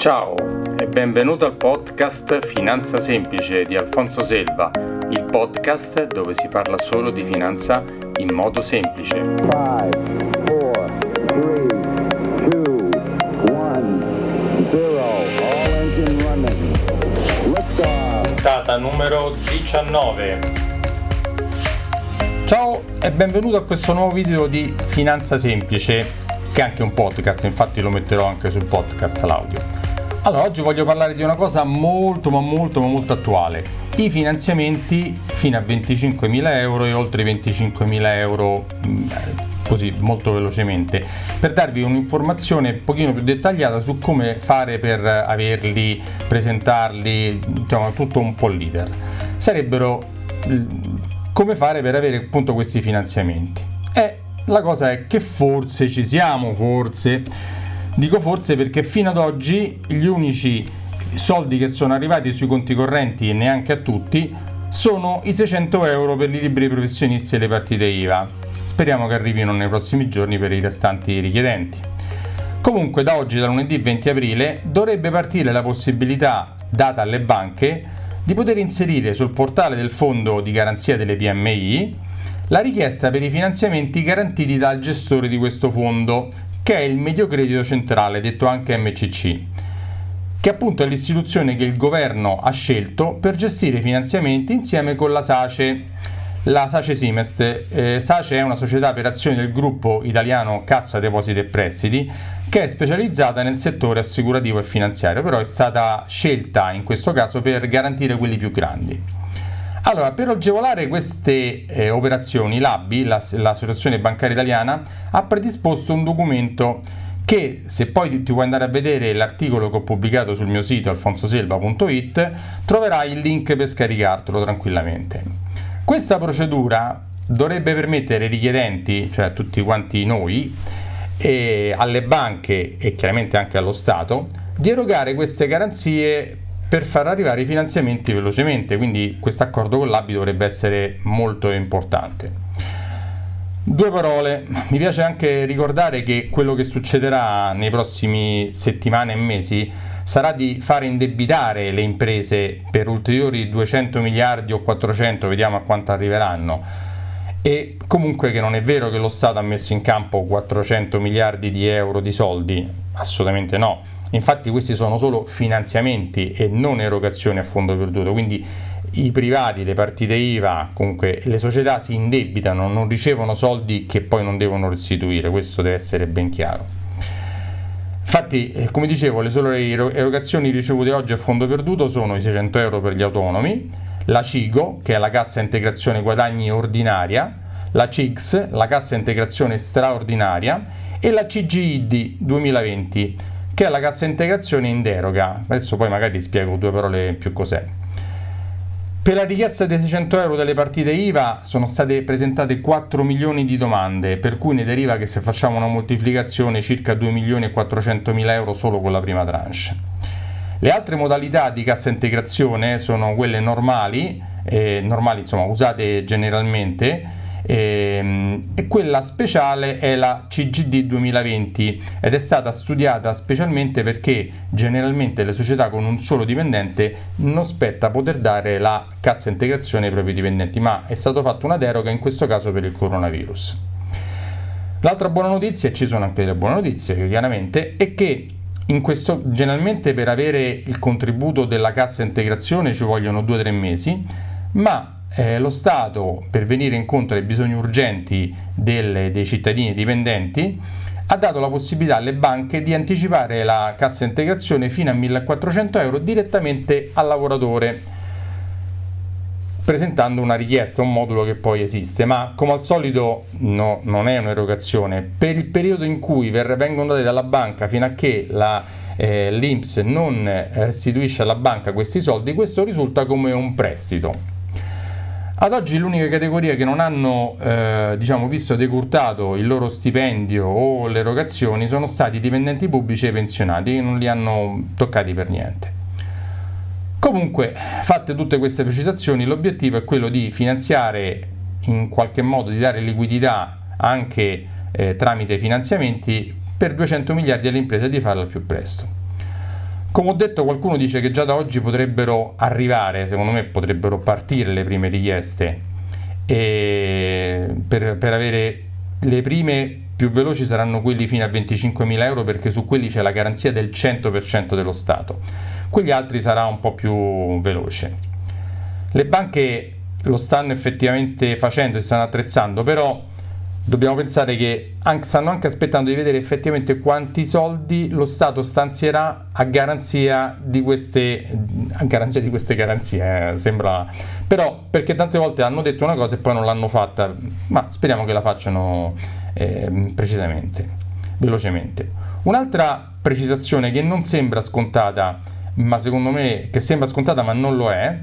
Ciao e benvenuto al podcast Finanza Semplice di Alfonso Selva, il podcast dove si parla solo di finanza in modo semplice. Five, four, three, two, one, Puntata numero 19. Ciao e benvenuto a questo nuovo video di Finanza Semplice, che è anche un podcast, infatti lo metterò anche sul podcast l'audio. Allora, oggi voglio parlare di una cosa molto ma molto ma molto attuale. I finanziamenti fino a 25.000 euro e oltre 25.000 euro mm, così molto velocemente per darvi un'informazione un pochino più dettagliata su come fare per averli, presentarli, diciamo tutto un po' l'iter. Sarebbero mm, come fare per avere appunto questi finanziamenti. E la cosa è che forse ci siamo, forse Dico forse perché fino ad oggi gli unici soldi che sono arrivati sui conti correnti e neanche a tutti sono i 600 euro per i libri professionisti e le partite IVA. Speriamo che arrivino nei prossimi giorni per i restanti richiedenti. Comunque da oggi, da lunedì 20 aprile, dovrebbe partire la possibilità data alle banche di poter inserire sul portale del Fondo di Garanzia delle PMI la richiesta per i finanziamenti garantiti dal gestore di questo fondo, che è il Mediocredito Centrale, detto anche MCC, che appunto è l'istituzione che il governo ha scelto per gestire i finanziamenti insieme con la SACE. La SACE Simest, eh, SACE è una società per azioni del gruppo italiano Cassa Depositi e Prestiti che è specializzata nel settore assicurativo e finanziario, però è stata scelta in questo caso per garantire quelli più grandi. Allora, per agevolare queste eh, operazioni, l'ABI, l'Associazione Bancaria Italiana, ha predisposto un documento che se poi ti vuoi andare a vedere l'articolo che ho pubblicato sul mio sito alfonsoselva.it troverai il link per scaricartelo tranquillamente. Questa procedura dovrebbe permettere ai richiedenti, cioè a tutti quanti noi, alle banche e chiaramente anche allo Stato, di erogare queste garanzie per far arrivare i finanziamenti velocemente, quindi questo accordo con l'ABI dovrebbe essere molto importante. Due parole, mi piace anche ricordare che quello che succederà nei prossimi settimane e mesi sarà di fare indebitare le imprese per ulteriori 200 miliardi o 400, vediamo a quanto arriveranno. E comunque che non è vero che lo Stato ha messo in campo 400 miliardi di euro di soldi, assolutamente no Infatti questi sono solo finanziamenti e non erogazioni a fondo perduto, quindi i privati, le partite IVA, comunque le società si indebitano, non ricevono soldi che poi non devono restituire, questo deve essere ben chiaro. Infatti, eh, come dicevo, le sole erogazioni ricevute oggi a fondo perduto sono i 600 euro per gli autonomi, la CIGO, che è la cassa integrazione guadagni ordinaria, la CIGS, la cassa integrazione straordinaria, e la CGID 2020, che è la cassa integrazione in deroga. Adesso poi magari spiego due parole in più cos'è. Per la richiesta dei 600 euro delle partite IVA sono state presentate 4 milioni di domande, per cui ne deriva che se facciamo una moltiplicazione circa 2 milioni e 400 mila euro solo con la prima tranche. Le altre modalità di cassa integrazione sono quelle normali, eh, normali insomma usate generalmente, e, ehm, e, quella speciale è la CGD 2020 ed è stata studiata specialmente perché generalmente le società con un solo dipendente non spetta poter dare la cassa integrazione ai propri dipendenti, ma è stata fatta una deroga in questo caso per il coronavirus. L'altra buona notizia, e ci sono anche delle buone notizie chiaramente, è che questo, generalmente per avere il contributo della cassa integrazione ci vogliono 2-3 mesi, ma eh, lo Stato, per venire incontro ai bisogni urgenti delle, dei cittadini dipendenti, ha dato la possibilità alle banche di anticipare la cassa integrazione fino a 1400 euro direttamente al lavoratore presentando una richiesta, un modulo che poi esiste, ma come al solito no, non è un'erogazione. Per il periodo in cui vengono date dalla banca fino a che la, eh, l'INPS non restituisce alla banca questi soldi, questo risulta come un prestito. Ad oggi l'unica categoria che non hanno eh, diciamo, visto decurtato il loro stipendio o le erogazioni sono stati i dipendenti pubblici e i pensionati che non li hanno toccati per niente. Comunque, fatte tutte queste precisazioni, l'obiettivo è quello di finanziare in qualche modo, di dare liquidità anche eh, tramite finanziamenti per 200 miliardi alle imprese e di farlo al più presto. Come ho detto, qualcuno dice che già da oggi potrebbero arrivare, secondo me potrebbero partire le prime richieste per, per avere le prime più veloci saranno quelli fino a 25.000 euro perché su quelli c'è la garanzia del 100% dello Stato. Quegli altri sarà un po' più veloce. Le banche lo stanno effettivamente facendo, si stanno attrezzando, però dobbiamo pensare che anche, stanno anche aspettando di vedere effettivamente quanti soldi lo Stato stanzierà a garanzia di queste, a garanzia di queste garanzie, eh, sembra, però perché tante volte hanno detto una cosa e poi non l'hanno fatta, ma speriamo che la facciano eh, precisamente, velocemente. Un'altra precisazione che non sembra scontata, ma secondo me che sembra scontata ma non lo è,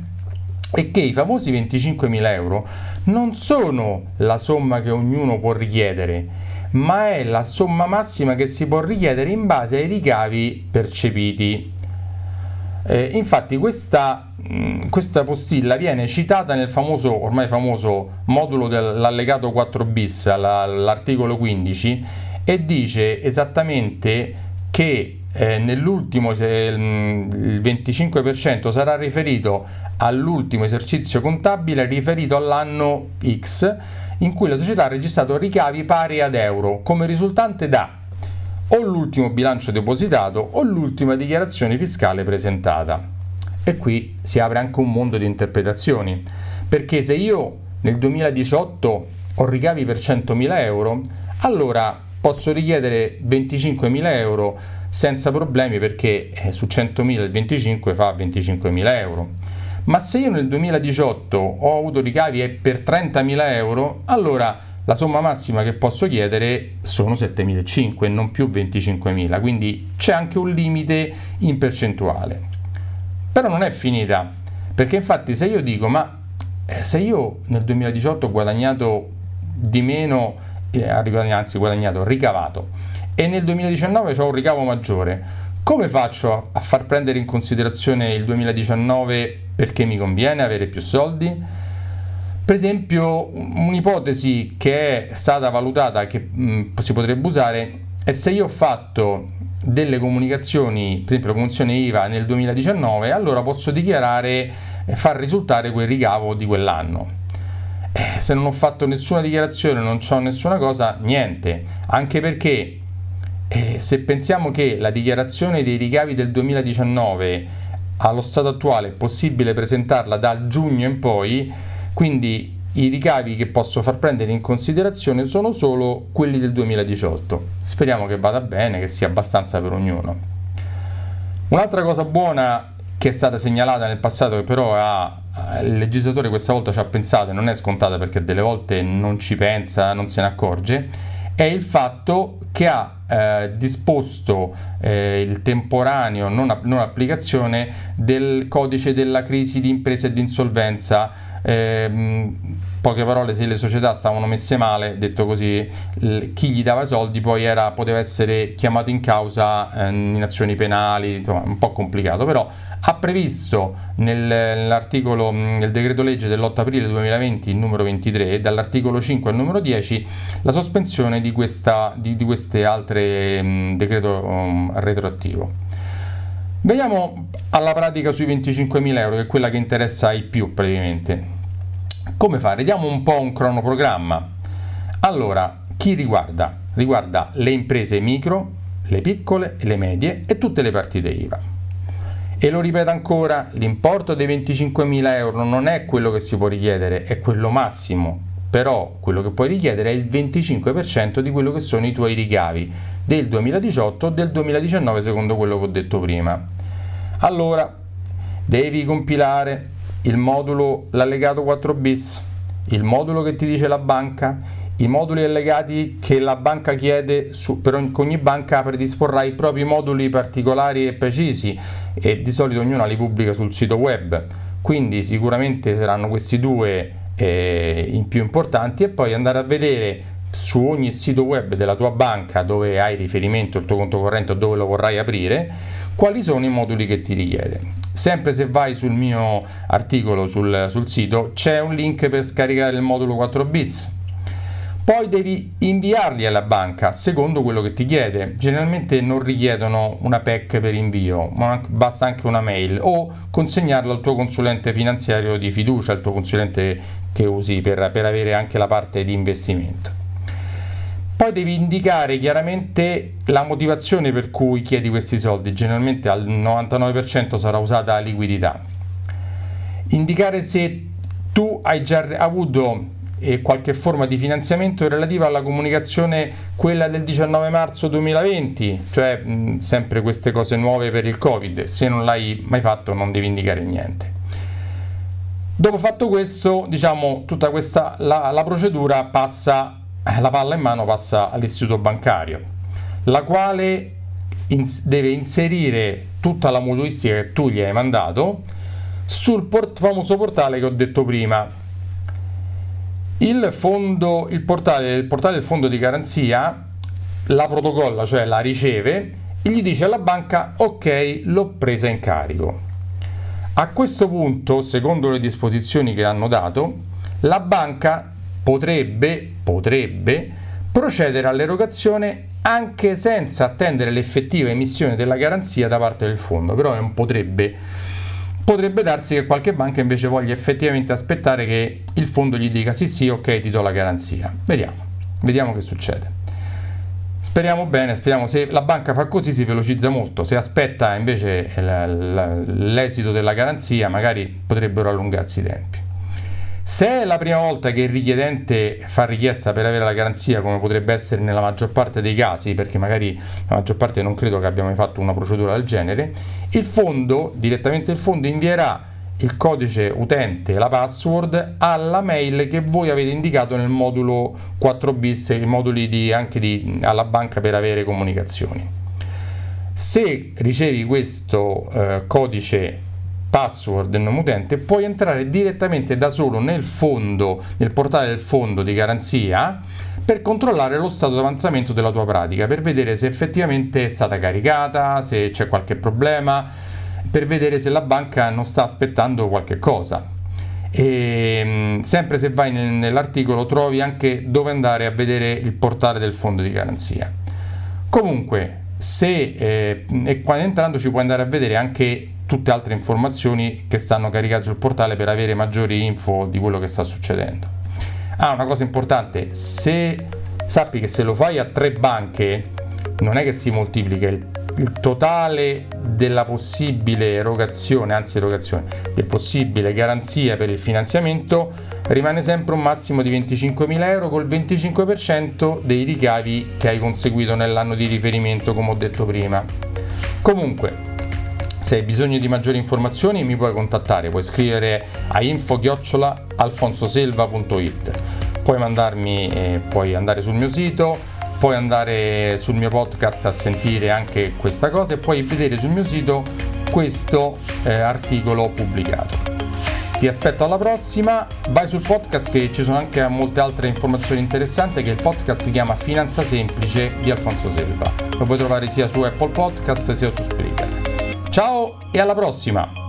è che i famosi 25.000 euro non sono la somma che ognuno può richiedere, ma è la somma massima che si può richiedere in base ai ricavi percepiti. Eh, infatti questa, mh, questa, postilla viene citata nel famoso, ormai famoso modulo dell'allegato 4 bis all'articolo 15 e dice esattamente che eh, nell'ultimo eh, il 25% sarà riferito all'ultimo esercizio contabile riferito all'anno X in cui la società ha registrato ricavi pari ad euro come risultante da o l'ultimo bilancio depositato o l'ultima dichiarazione fiscale presentata. E qui si apre anche un mondo di interpretazioni, perché se io nel 2018 ho ricavi per 100.000 euro, allora posso richiedere 25.000 euro senza problemi perché eh, su 100.000 il 25 fa 25.000 euro. Ma se io nel 2018 ho avuto ricavi per 30.000 euro, allora la somma massima che posso chiedere sono 7.500 e non più 25.000, quindi c'è anche un limite in percentuale. Però non è finita, perché infatti se io dico ma eh, se io nel 2018 ho guadagnato di meno, eh, anzi guadagnato, ricavato, e nel 2019 ho un ricavo maggiore, come faccio a far prendere in considerazione il 2019 perché mi conviene avere più soldi? Per esempio, un'ipotesi che è stata valutata, che mh, si potrebbe usare, è se io ho fatto delle comunicazioni, per esempio la comunicazione IVA nel 2019, allora posso dichiarare e far risultare quel ricavo di quell'anno. Eh, se non ho fatto nessuna dichiarazione, non ho nessuna cosa, niente, anche perché eh, se pensiamo che la dichiarazione dei ricavi del 2019 allo stato attuale è possibile presentarla da giugno in poi, quindi i ricavi che posso far prendere in considerazione sono solo quelli del 2018. Speriamo che vada bene, che sia abbastanza per ognuno. Un'altra cosa buona che è stata segnalata nel passato, che però ha, il legislatore questa volta ci ha pensato e non è scontata perché delle volte non ci pensa, non se ne accorge, è il fatto che ha eh, disposto eh, il temporaneo non, non, applicazione del codice della crisi di impresa e di insolvenza. Eh, poche parole, se le società stavano messe male, detto così, chi gli dava i soldi poi era, poteva essere chiamato in causa eh, in azioni penali, insomma un po' complicato, però ha previsto nel, nell'articolo nel decreto legge dell'8 aprile 2020 il numero 23 dall'articolo 5 al numero 10 la sospensione di, questa, di, di queste altre mh, decreto um, retroattivo. Veniamo alla pratica sui 25.000 euro che è quella che interessa ai più praticamente come fare? diamo un po' un cronoprogramma allora chi riguarda? riguarda le imprese micro le piccole, le medie e tutte le partite IVA e lo ripeto ancora, l'importo dei 25.000 euro non è quello che si può richiedere, è quello massimo, però quello che puoi richiedere è il 25% di quello che sono i tuoi ricavi del 2018 o del 2019 secondo quello che ho detto prima. Allora, devi compilare il modulo, l'allegato 4 bis, il modulo che ti dice la banca, i moduli allegati che la banca chiede, su, per ogni banca predisporrà i propri moduli particolari e precisi e di solito ognuna li pubblica sul sito web, quindi sicuramente saranno questi due eh, i più importanti e poi andare a vedere su ogni sito web della tua banca dove hai riferimento il tuo conto corrente o dove lo vorrai aprire, quali sono i moduli che ti richiede. Sempre se vai sul mio articolo sul, sul sito c'è un link per scaricare il modulo 4 bis Poi devi inviarli alla banca secondo quello che ti chiede. Generalmente non richiedono una PEC per invio, ma basta anche una mail o consegnarlo al tuo consulente finanziario di fiducia, al tuo consulente che usi per, per avere anche la parte di investimento. Poi devi indicare chiaramente la motivazione per cui chiedi questi soldi, generalmente al 99% sarà usata la liquidità. Indicare se tu hai già avuto e qualche forma di finanziamento relativa alla comunicazione, quella del 19 marzo 2020, cioè sempre queste cose nuove per il Covid. Se non l'hai mai fatto non devi indicare niente. Dopo fatto questo, diciamo, tutta questa la, la procedura passa, la palla in mano passa all'istituto bancario, la quale ins- deve inserire tutta la mutuistica che tu gli hai mandato sul port- famoso portale che ho detto prima il, fondo, il, portale, il portale del fondo di garanzia la protocolla, cioè la riceve e gli dice alla banca ok, l'ho presa in carico. A questo punto, secondo le disposizioni che hanno dato, la banca potrebbe, potrebbe procedere all'erogazione anche senza attendere l'effettiva emissione della garanzia da parte del fondo, però è un potrebbe potrebbe darsi che qualche banca invece voglia effettivamente aspettare che il fondo gli dica sì sì ok ti do la garanzia. Vediamo, vediamo che succede. Speriamo bene, speriamo se la banca fa così si velocizza molto, se aspetta invece l'esito della garanzia magari potrebbero allungarsi i tempi. Se è la prima volta che il richiedente fa richiesta per avere la garanzia, come potrebbe essere nella maggior parte dei casi, perché magari la maggior parte non credo che abbiamo mai fatto una procedura del genere, il fondo, direttamente il fondo, invierà il codice utente e la password alla mail che voi avete indicato nel modulo 4 bis, i moduli di, anche di, alla banca per avere comunicazioni. Se ricevi questo eh, codice password del nome utente, puoi entrare direttamente da solo nel fondo, nel portale del fondo di garanzia per controllare lo stato di avanzamento della tua pratica, per vedere se effettivamente è stata caricata, se c'è qualche problema, per vedere se la banca non sta aspettando qualche cosa. E mm, sempre se vai nell'articolo trovi anche dove andare a vedere il portale del fondo di garanzia. Comunque, se eh, e quando entrando ci puoi andare a vedere anche tutte altre informazioni che stanno caricate sul portale per avere maggiori info di quello che sta succedendo. Ah, una cosa importante, se sappi che se lo fai a tre banche non è che si moltiplica il, il totale della possibile erogazione, anzi erogazione, del possibile garanzia per il finanziamento rimane sempre un massimo di 25.000 euro col 25% dei ricavi che hai conseguito nell'anno di riferimento come ho detto prima. Comunque, se hai bisogno di maggiori informazioni mi puoi contattare, puoi scrivere a info-alfonsoselva.it, puoi mandarmi, eh, puoi andare sul mio sito, puoi andare sul mio podcast a sentire anche questa cosa e puoi vedere sul mio sito questo eh, articolo pubblicato. Ti aspetto alla prossima, vai sul podcast che ci sono anche molte altre informazioni interessanti che il podcast si chiama Finanza Semplice di Alfonso Selva. Lo puoi trovare sia su Apple Podcast sia su Spreaker. Ciao e alla prossima!